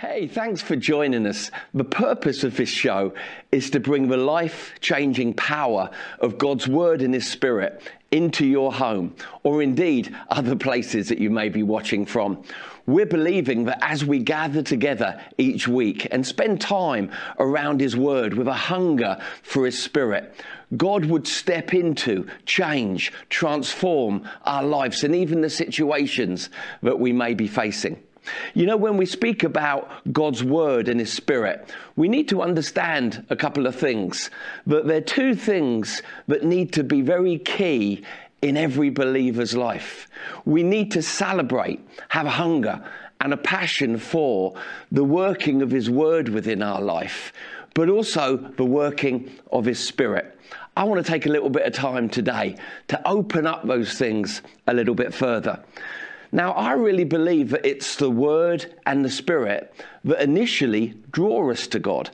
Hey, thanks for joining us. The purpose of this show is to bring the life changing power of God's Word and His Spirit into your home, or indeed other places that you may be watching from. We're believing that as we gather together each week and spend time around His Word with a hunger for His Spirit, God would step into, change, transform our lives and even the situations that we may be facing. You know, when we speak about God's Word and His Spirit, we need to understand a couple of things. But there are two things that need to be very key in every believer's life. We need to celebrate, have a hunger and a passion for the working of His Word within our life, but also the working of His Spirit. I want to take a little bit of time today to open up those things a little bit further. Now, I really believe that it's the Word and the Spirit that initially draw us to God.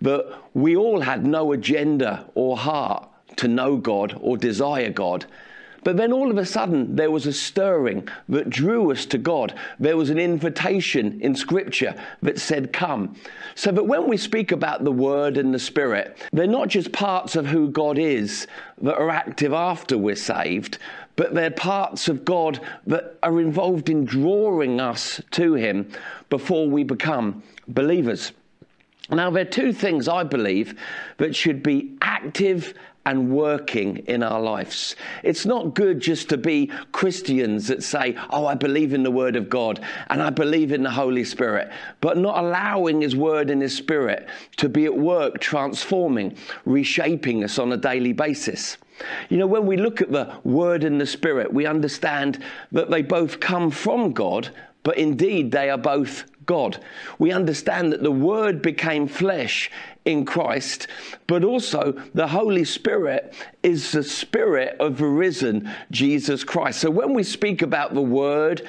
That we all had no agenda or heart to know God or desire God. But then all of a sudden, there was a stirring that drew us to God. There was an invitation in Scripture that said, Come. So that when we speak about the Word and the Spirit, they're not just parts of who God is that are active after we're saved, but they're parts of God that are involved in drawing us to Him before we become believers. Now, there are two things I believe that should be active and working in our lives. It's not good just to be Christians that say, Oh, I believe in the Word of God and I believe in the Holy Spirit, but not allowing His Word and His Spirit to be at work transforming, reshaping us on a daily basis. You know, when we look at the Word and the Spirit, we understand that they both come from God, but indeed they are both God. We understand that the Word became flesh in Christ, but also the Holy Spirit is the Spirit of the risen Jesus Christ. So when we speak about the Word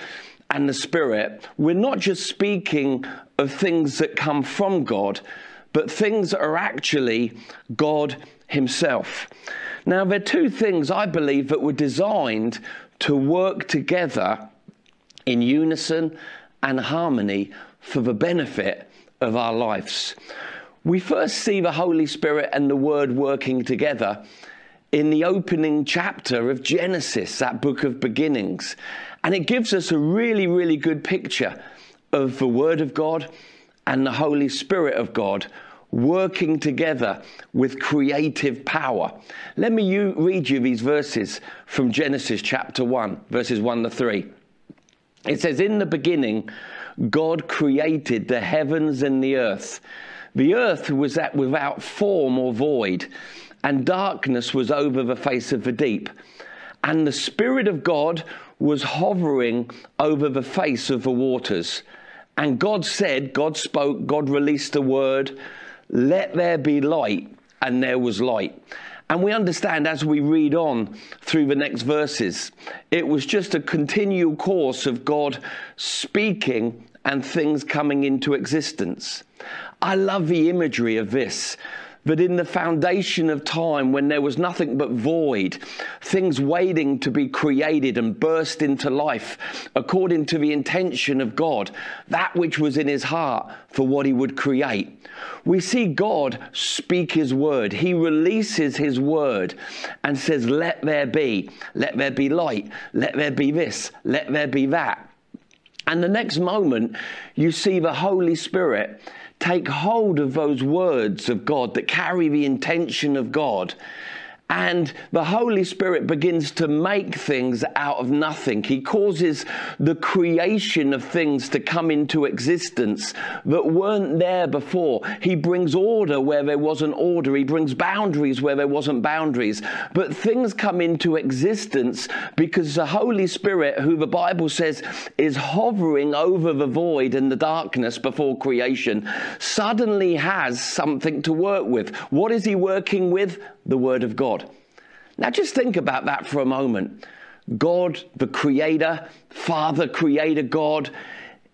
and the Spirit, we're not just speaking of things that come from God, but things that are actually God Himself. Now, there are two things I believe that were designed to work together in unison and harmony for the benefit of our lives. We first see the Holy Spirit and the Word working together in the opening chapter of Genesis, that book of beginnings. And it gives us a really, really good picture of the Word of God and the Holy Spirit of God working together with creative power. Let me you, read you these verses from Genesis chapter 1, verses 1 to 3. It says, In the beginning, God created the heavens and the earth. The earth was without form or void, and darkness was over the face of the deep. And the Spirit of God was hovering over the face of the waters. And God said, God spoke, God released the word, let there be light, and there was light. And we understand as we read on through the next verses, it was just a continual course of God speaking and things coming into existence. I love the imagery of this that in the foundation of time, when there was nothing but void, things waiting to be created and burst into life according to the intention of God, that which was in his heart for what he would create. We see God speak his word. He releases his word and says, Let there be, let there be light, let there be this, let there be that. And the next moment, you see the Holy Spirit take hold of those words of God that carry the intention of God and the Holy Spirit begins to make things out of nothing. He causes the creation of things to come into existence that weren't there before. He brings order where there wasn't order. He brings boundaries where there wasn't boundaries. But things come into existence because the Holy Spirit, who the Bible says is hovering over the void and the darkness before creation, suddenly has something to work with. What is he working with? The Word of God. Now, just think about that for a moment. God, the Creator, Father, Creator God,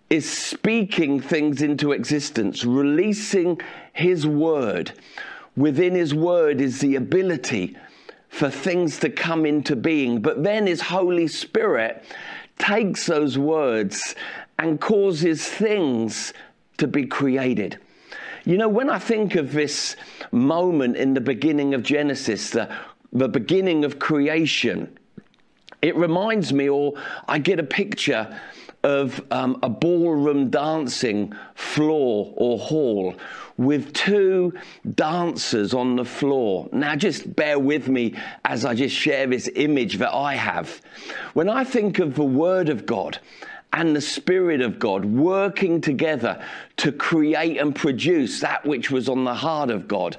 is speaking things into existence, releasing His Word. Within His Word is the ability for things to come into being. But then His Holy Spirit takes those words and causes things to be created. You know, when I think of this moment in the beginning of Genesis, the, the beginning of creation, it reminds me, or I get a picture of um, a ballroom dancing floor or hall with two dancers on the floor. Now, just bear with me as I just share this image that I have. When I think of the Word of God, and the Spirit of God working together to create and produce that which was on the heart of God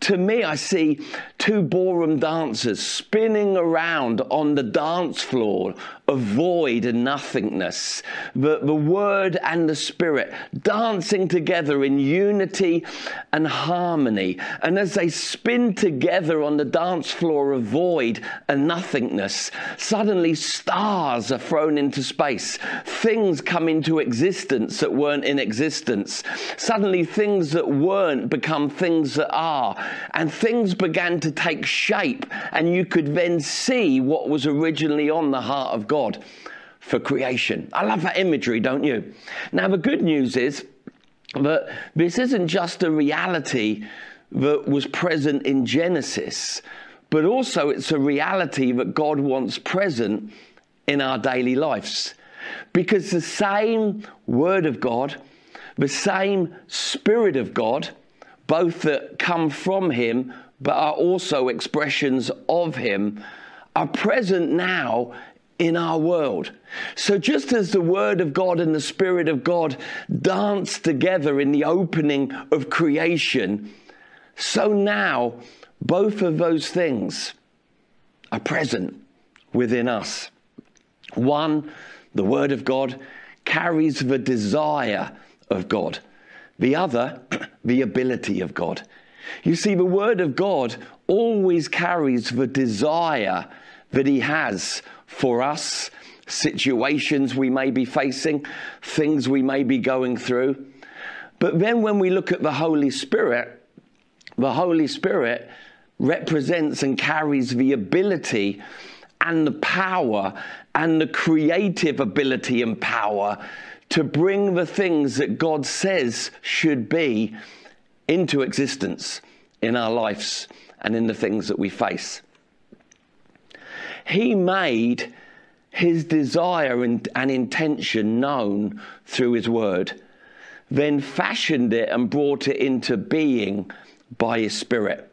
to me, I see two ballroom dancers spinning around on the dance floor of void and nothingness. The, the Word and the Spirit dancing together in unity and harmony. And as they spin together on the dance floor of void and nothingness, suddenly stars are thrown into space. Things come into existence that weren't in existence. Suddenly, things that weren't become things that are and things began to take shape, and you could then see what was originally on the heart of God for creation. I love that imagery, don't you? Now, the good news is that this isn't just a reality that was present in Genesis, but also it's a reality that God wants present in our daily lives. Because the same Word of God, the same Spirit of God, both that come from him but are also expressions of him, are present now in our world. So, just as the Word of God and the Spirit of God dance together in the opening of creation, so now both of those things are present within us. One, the Word of God, carries the desire of God. The other, the ability of God. You see, the Word of God always carries the desire that He has for us, situations we may be facing, things we may be going through. But then when we look at the Holy Spirit, the Holy Spirit represents and carries the ability and the power and the creative ability and power to bring the things that God says should be into existence in our lives and in the things that we face. He made his desire and, and, intention known through his word, then fashioned it and brought it into being by his spirit.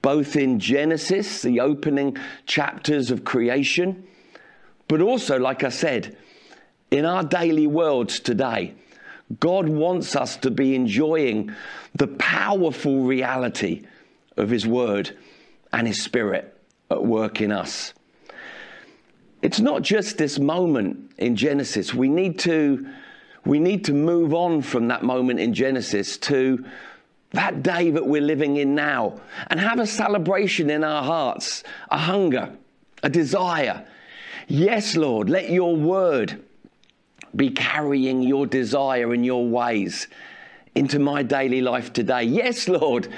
Both in Genesis, the opening chapters of creation, but also, like I said, in our daily worlds today, God wants us to be enjoying the powerful reality of His Word and His Spirit at work in us. It's not just this moment in Genesis. We need to, we need to move on from that moment in Genesis to that day that we're living in now and have a celebration in our hearts, a hunger, a desire. Yes, Lord, let your word be carrying your desire and your ways into my daily life today. Yes, Lord,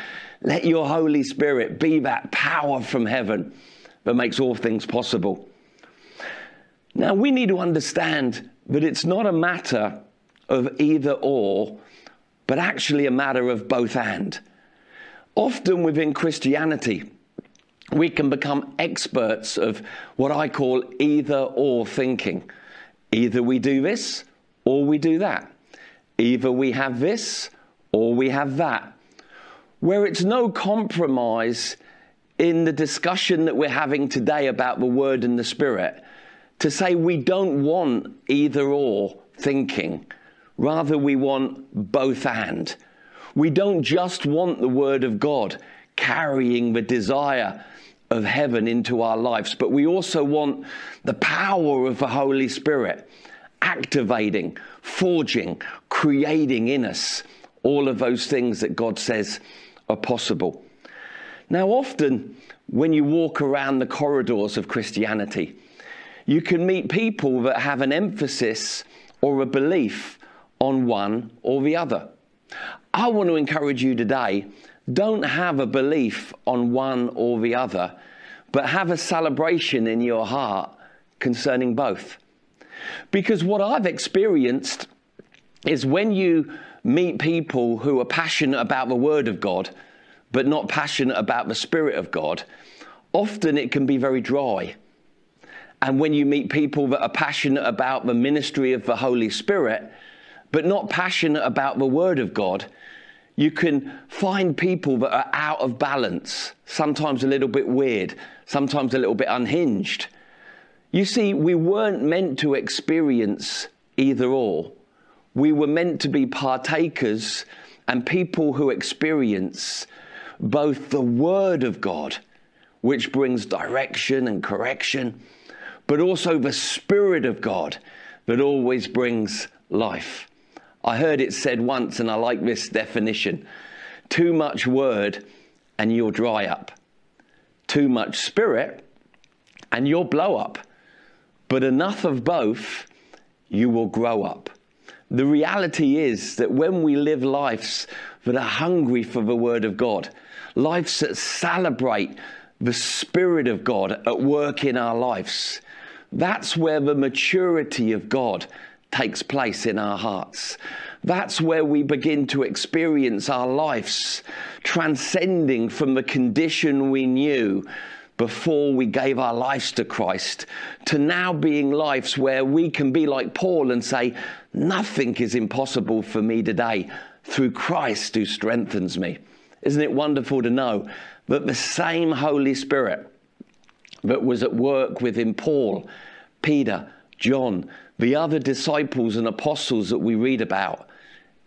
let your Holy Spirit be that power from heaven that makes all things possible. Now, we need to understand that it's not a matter of either or, but actually a matter of both and. Often within Christianity, we can become experts of what I call either or thinking. Either we do this or we do that. Either we have this or we have that. Where it's no compromise in the discussion that we're having today about the Word and the Spirit to say we don't want either or thinking. Rather, we want both and. We don't just want the Word of God carrying the desire of heaven into our lives, but we also want the power of the Holy Spirit activating, forging, creating in us all of those things that God says are possible. Now, often when you walk around the corridors of Christianity, you can meet people that have an emphasis or a belief on one or the other. I want to encourage you today don't have a belief on one or the other, but have a celebration in your heart concerning both. Because what I've experienced is when you meet people who are passionate about the Word of God, but not passionate about the Spirit of God, often it can be very dry. And when you meet people that are passionate about the ministry of the Holy Spirit, but not passionate about the Word of God, you can find people that are out of balance, sometimes a little bit weird, sometimes a little bit unhinged. You see, we weren't meant to experience either or. We were meant to be partakers and people who experience both the Word of God, which brings direction and correction, but also the Spirit of God that always brings life. I heard it said once, and I like this definition. Too much word and you'll dry up, too much spirit and you'll blow up, but enough of both, you will grow up. The reality is that when we live lives that are hungry for the Word of God, lives that celebrate the Spirit of God at work in our lives, that's where the maturity of God takes place in our hearts. That's where we begin to experience our lives transcending from the condition we knew before we gave our lives to Christ to now being lives where we can be like Paul and say, Nothing is impossible for me today through Christ who strengthens me. Isn't it wonderful to know that the same Holy Spirit that was at work within Paul, Peter, John, the other disciples and apostles that we read about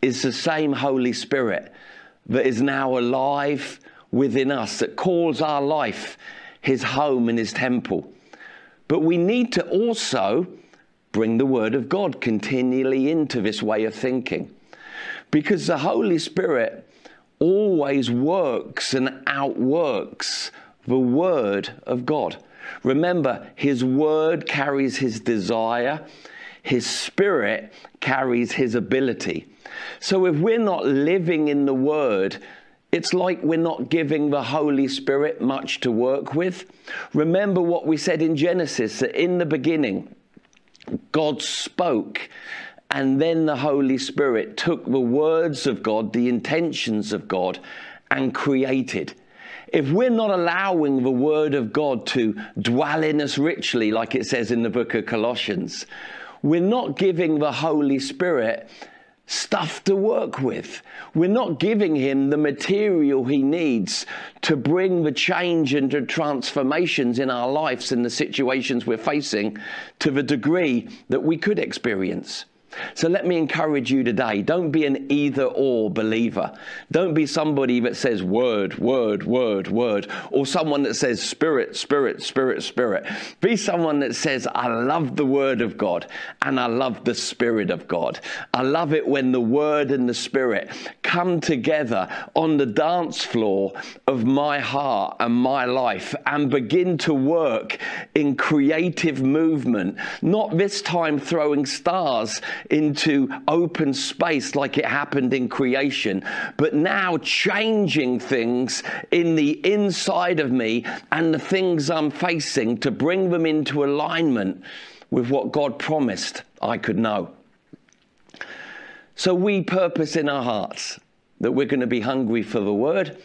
is the same Holy Spirit that is now alive within us, that calls our life his home and his temple. But we need to also bring the Word of God continually into this way of thinking. Because the Holy Spirit always works and outworks the Word of God. Remember, His Word carries His desire, his spirit carries his ability. So if we're not living in the word, it's like we're not giving the Holy Spirit much to work with. Remember what we said in Genesis that in the beginning, God spoke, and then the Holy Spirit took the words of God, the intentions of God, and created. If we're not allowing the Word of God to dwell in us richly, like it says in the book of Colossians, we're not giving the Holy Spirit stuff to work with. We're not giving him the material he needs to bring the change and the transformations in our lives and the situations we're facing to the degree that we could experience. So let me encourage you today don't be an either or believer. Don't be somebody that says word, word, word, word, or someone that says spirit, spirit, spirit, spirit. Be someone that says, I love the word of God and I love the spirit of God. I love it when the word and the spirit come together on the dance floor of my heart and my life and begin to work in creative movement, not this time throwing stars into open space like it happened in creation, but now changing things in the inside of me and the things I'm facing to bring them into alignment with what God promised I could know. So we purpose in our hearts that we're going to be hungry for the word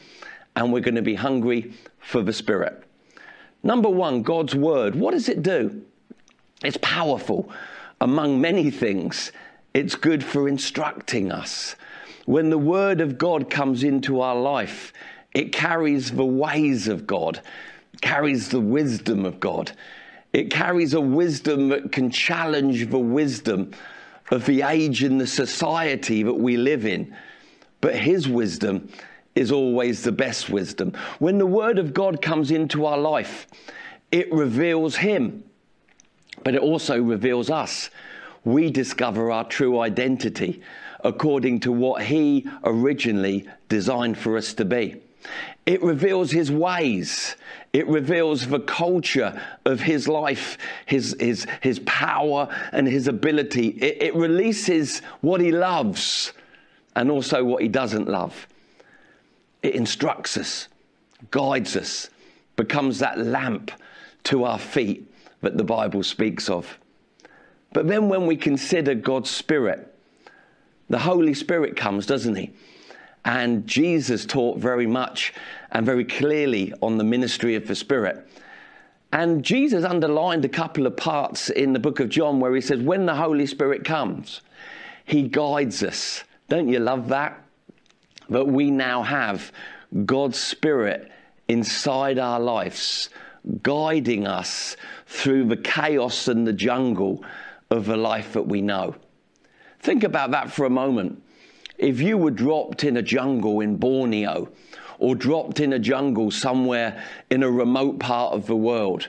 and we're going to be hungry for the spirit. Number one, God's word. What does it do? It's powerful among many things, it's good for instructing us. When the Word of God comes into our life, it carries the ways of God, carries the wisdom of God. It carries a wisdom that can challenge the wisdom of the age and the society that we live in. But His wisdom is always the best wisdom. When the Word of God comes into our life, it reveals Him but it also reveals us. We discover our true identity according to what He originally designed for us to be. It reveals His ways. It reveals the culture of His life, His, his, his power, and His ability. It, it releases what He loves and also what He doesn't love. It instructs us, guides us, becomes that lamp to our feet that the Bible speaks of. But then when we consider God's Spirit, the Holy Spirit comes, doesn't he? And Jesus taught very much and very clearly on the ministry of the Spirit. And Jesus underlined a couple of parts in the book of John where he says, When the Holy Spirit comes, he guides us. Don't you love that? But we now have God's Spirit inside our lives, guiding us through the chaos and the jungle of the life that we know. Think about that for a moment. If you were dropped in a jungle in Borneo or dropped in a jungle somewhere in a remote part of the world,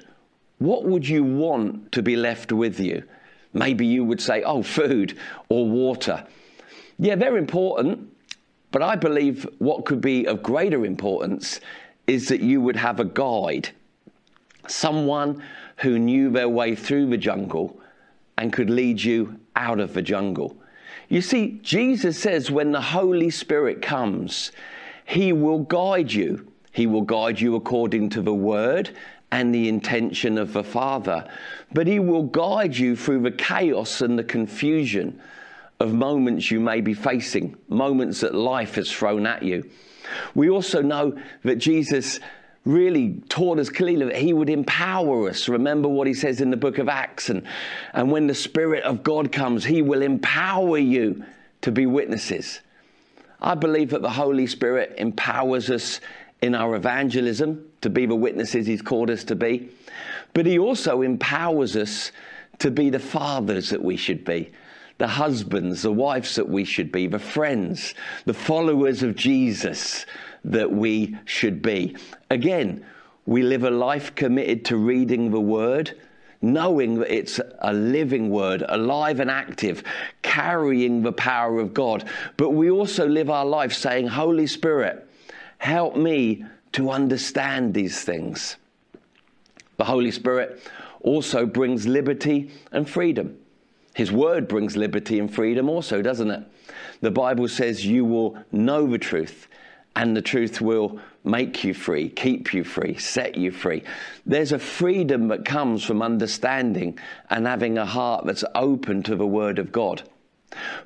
what would you want to be left with you? Maybe you would say, oh, food or water. Yeah, they're important, but I believe what could be of greater importance is that you would have a guide, someone who knew their way through the jungle and could lead you out of the jungle. You see, Jesus says when the Holy Spirit comes, He will guide you. He will guide you according to the word and the intention of the Father. But He will guide you through the chaos and the confusion of moments you may be facing, moments that life has thrown at you. We also know that Jesus really taught us clearly that he would empower us. Remember what he says in the book of Acts. And, and when the Spirit of God comes, he will empower you to be witnesses. I believe that the Holy Spirit empowers us in our evangelism to be the witnesses he's called us to be. But he also empowers us to be the fathers that we should be, the husbands, the wives that we should be, the friends, the followers of Jesus that we should be. Again, we live a life committed to reading the Word, knowing that it's a living Word, alive and active, carrying the power of God. But we also live our life saying, Holy Spirit, help me to understand these things. The Holy Spirit also brings liberty and freedom. His word brings liberty and freedom also, doesn't it? The Bible says you will know the truth and the truth will make you free, keep you free, set you free. There's a freedom that comes from understanding and having a heart that's open to the Word of God.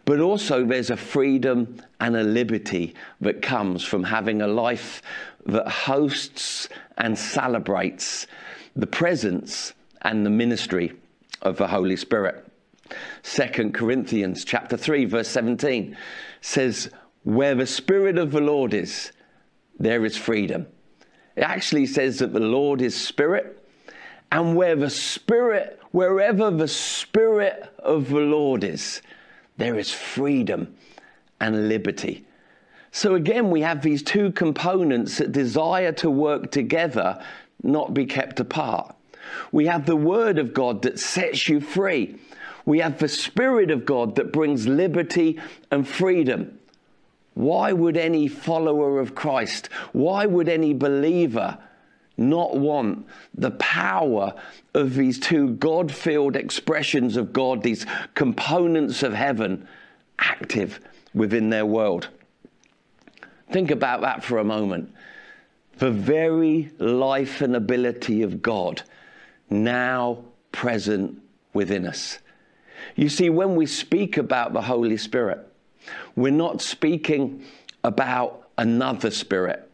But also, there's a freedom and a liberty that comes from having a life that hosts and celebrates the presence and the ministry of the Holy Spirit. 2 Corinthians chapter 3 verse 17 says where the Spirit of the Lord is, there is freedom. It actually says that the Lord is Spirit, and where the Spirit, wherever the Spirit of the Lord is, there is freedom and liberty. So again, we have these two components that desire to work together, not be kept apart. We have the Word of God that sets you free. We have the Spirit of God that brings liberty and freedom. Why would any follower of Christ, why would any believer not want the power of these two God filled expressions of God, these components of heaven, active within their world? Think about that for a moment. The very life and ability of God now present within us. You see, when we speak about the Holy Spirit, we're not speaking about another spirit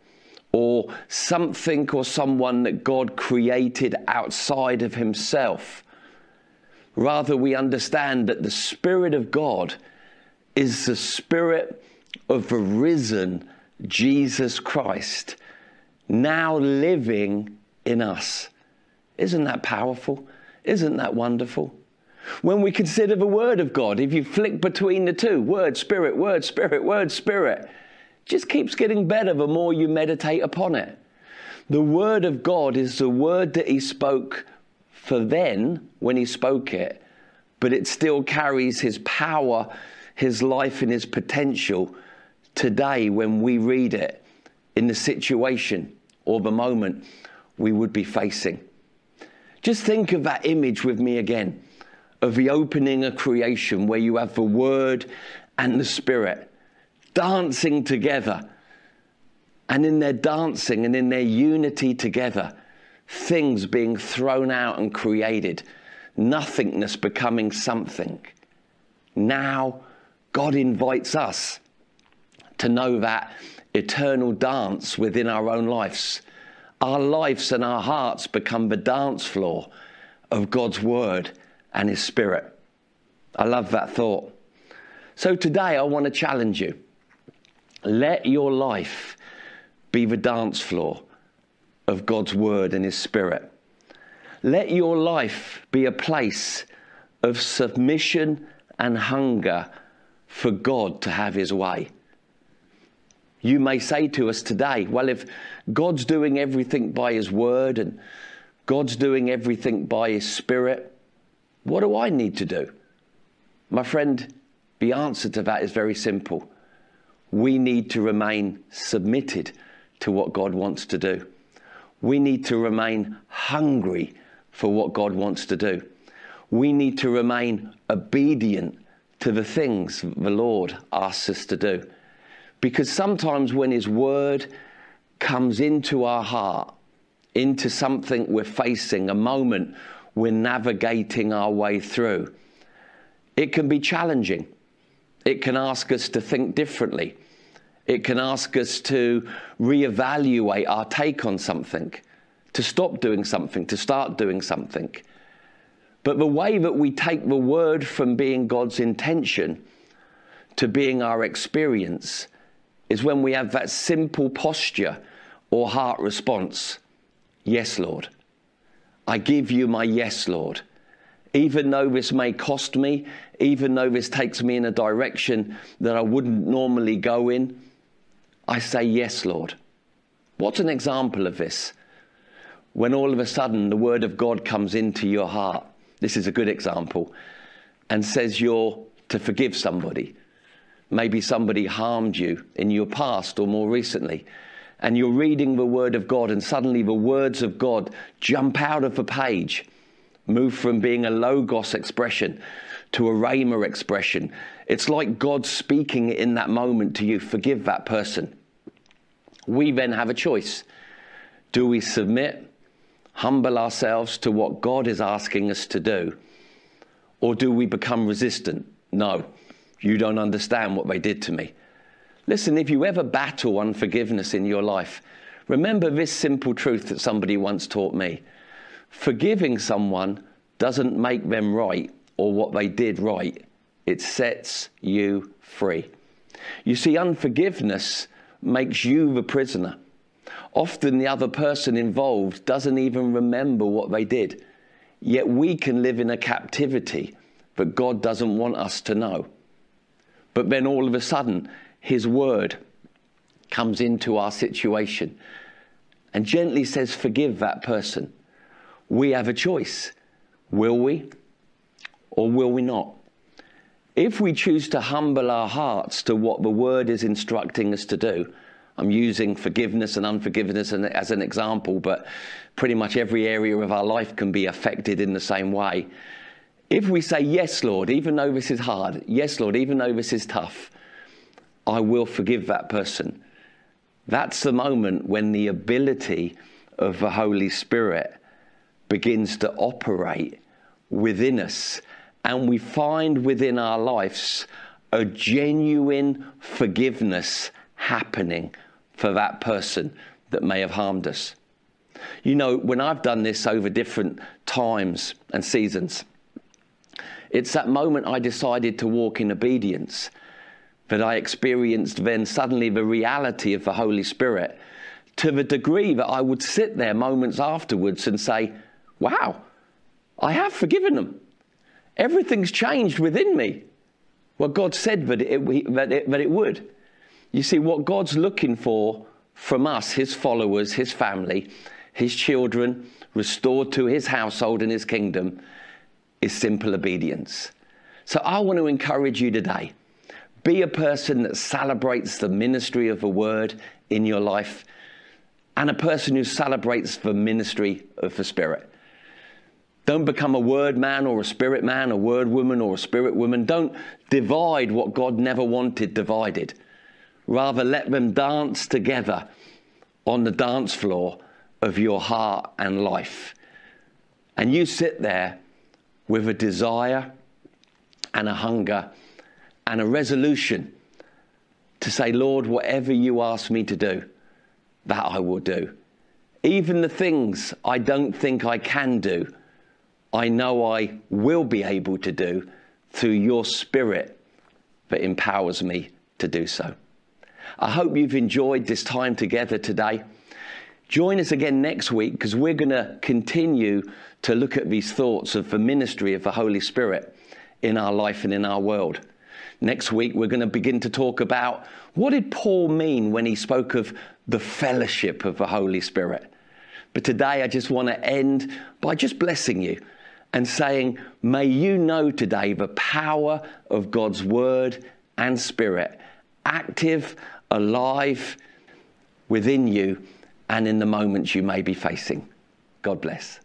or something or someone that God created outside of himself. Rather, we understand that the Spirit of God is the Spirit of the risen Jesus Christ, now living in us. Isn't that powerful? Isn't that wonderful? When we consider the Word of God, if you flick between the two, Word, Spirit, Word, Spirit, Word, Spirit, just keeps getting better the more you meditate upon it. The Word of God is the Word that He spoke for then when He spoke it, but it still carries His power, His life, and His potential today when we read it in the situation or the moment we would be facing. Just think of that image with me again of the opening of creation where you have the Word and the Spirit dancing together. And in their dancing and in their unity together, things being thrown out and created, nothingness becoming something. Now, God invites us to know that eternal dance within our own lives. Our lives and our hearts become the dance floor of God's Word and His Spirit. I love that thought. So today I want to challenge you. Let your life be the dance floor of God's Word and His Spirit. Let your life be a place of submission and hunger for God to have His way. You may say to us today, well, if God's doing everything by His Word and God's doing everything by His Spirit, what do I need to do? My friend, the answer to that is very simple. We need to remain submitted to what God wants to do. We need to remain hungry for what God wants to do. We need to remain obedient to the things the Lord asks us to do. Because sometimes when His Word comes into our heart, into something we're facing, a moment we're navigating our way through, it can be challenging. It can ask us to think differently. It can ask us to reevaluate our take on something, to stop doing something, to start doing something. But the way that we take the word from being God's intention to being our experience is when we have that simple posture or heart response Yes, Lord. I give you my yes, Lord. Even though this may cost me, even though this takes me in a direction that I wouldn't normally go in, I say, Yes, Lord. What's an example of this? When all of a sudden the Word of God comes into your heart, this is a good example, and says you're to forgive somebody. Maybe somebody harmed you in your past or more recently, and you're reading the Word of God, and suddenly the words of God jump out of the page, move from being a logos expression to a rhema expression. It's like God speaking in that moment to you. Forgive that person. We then have a choice. Do we submit, humble ourselves to what God is asking us to do? Or do we become resistant? No, you don't understand what they did to me. Listen, if you ever battle unforgiveness in your life, remember this simple truth that somebody once taught me. Forgiving someone doesn't make them right or what they did right, it sets you free. You see, unforgiveness makes you the prisoner. Often the other person involved doesn't even remember what they did. Yet we can live in a captivity that God doesn't want us to know. But then all of a sudden, His word comes into our situation and gently says, Forgive that person. We have a choice. Will we or will we not? If we choose to humble our hearts to what the word is instructing us to do, I'm using forgiveness and unforgiveness as an example, but pretty much every area of our life can be affected in the same way. If we say, Yes, Lord, even though this is hard, yes, Lord, even though this is tough, I will forgive that person. That's the moment when the ability of the Holy Spirit begins to operate within us and we find within our lives a genuine forgiveness happening for that person that may have harmed us. You know, when I've done this over different times and seasons, it's that moment I decided to walk in obedience that I experienced then suddenly the reality of the Holy Spirit to the degree that I would sit there moments afterwards and say, Wow, I have forgiven them. Everything's changed within me. Well, God said that it, that, it, that it would. You see, what God's looking for from us, His followers, His family, His children, restored to His household and His kingdom, is simple obedience. So I want to encourage you today be a person that celebrates the ministry of the word in your life and a person who celebrates the ministry of the Spirit. Don't become a word man or a spirit man, a word woman or a spirit woman. Don't divide what God never wanted divided. Rather, let them dance together on the dance floor of your heart and life. And you sit there with a desire and a hunger and a resolution to say, Lord, whatever you ask me to do, that I will do. Even the things I don't think I can do, I know I will be able to do through your Spirit that empowers me to do so. I hope you've enjoyed this time together today. Join us again next week because we're going to continue to look at these thoughts of the ministry of the Holy Spirit in our life and in our world. Next week, we're going to begin to talk about what did Paul mean when he spoke of the fellowship of the Holy Spirit. But today, I just want to end by just blessing you and saying, May you know today the power of God's word and spirit, active, alive within you and in the moments you may be facing. God bless.